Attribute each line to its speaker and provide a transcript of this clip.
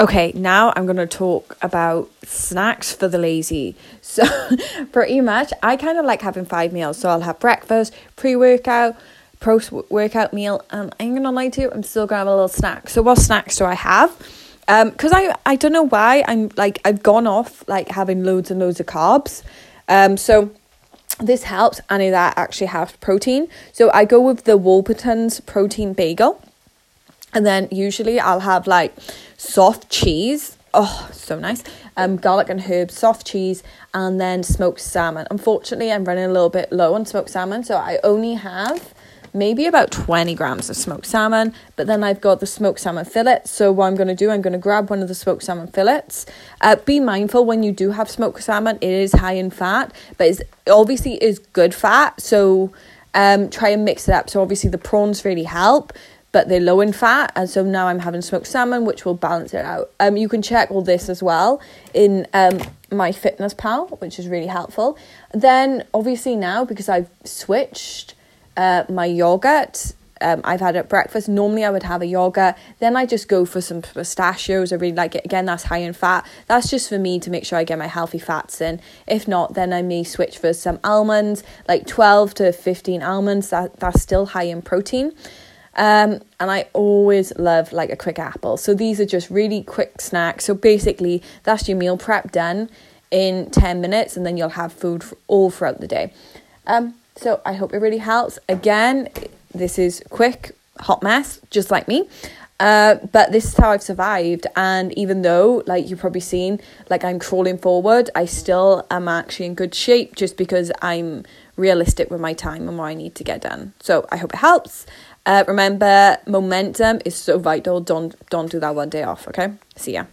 Speaker 1: Okay, now I'm going to talk about snacks for the lazy. So, pretty much, I kind of like having five meals. So, I'll have breakfast, pre workout, post workout meal, and I'm going to lie to you, I'm still going to have a little snack. So, what snacks do I have? Because um, I, I don't know why I'm like, I've gone off like having loads and loads of carbs. Um, so, this helps, and that I actually has protein. So, I go with the Warburton's protein bagel. And then usually I'll have like soft cheese. Oh, so nice. Um, garlic and herbs, soft cheese, and then smoked salmon. Unfortunately, I'm running a little bit low on smoked salmon, so I only have maybe about 20 grams of smoked salmon. But then I've got the smoked salmon fillet. So, what I'm going to do, I'm going to grab one of the smoked salmon fillets. Uh, be mindful when you do have smoked salmon, it is high in fat, but it's obviously is good fat. So, um, try and mix it up. So, obviously, the prawns really help but they're low in fat and so now I'm having smoked salmon which will balance it out. Um, you can check all this as well in um, my Fitness Pal, which is really helpful. Then obviously now because I've switched uh, my yogurt um, I've had at breakfast. Normally, I would have a yogurt. Then I just go for some pistachios. I really like it. Again, that's high in fat. That's just for me to make sure I get my healthy fats in. If not, then I may switch for some almonds, like 12 to 15 almonds. That, that's still high in protein. Um, and I always love like a quick apple. So these are just really quick snacks. So basically, that's your meal prep done in 10 minutes, and then you'll have food all throughout the day. Um, so I hope it really helps. Again, this is quick, hot mess, just like me. Uh, but this is how I've survived. And even though, like you've probably seen, like I'm crawling forward, I still am actually in good shape just because I'm realistic with my time and what I need to get done. So I hope it helps. Uh, remember, momentum is so vital. Don't don't do that one day off. Okay. See ya.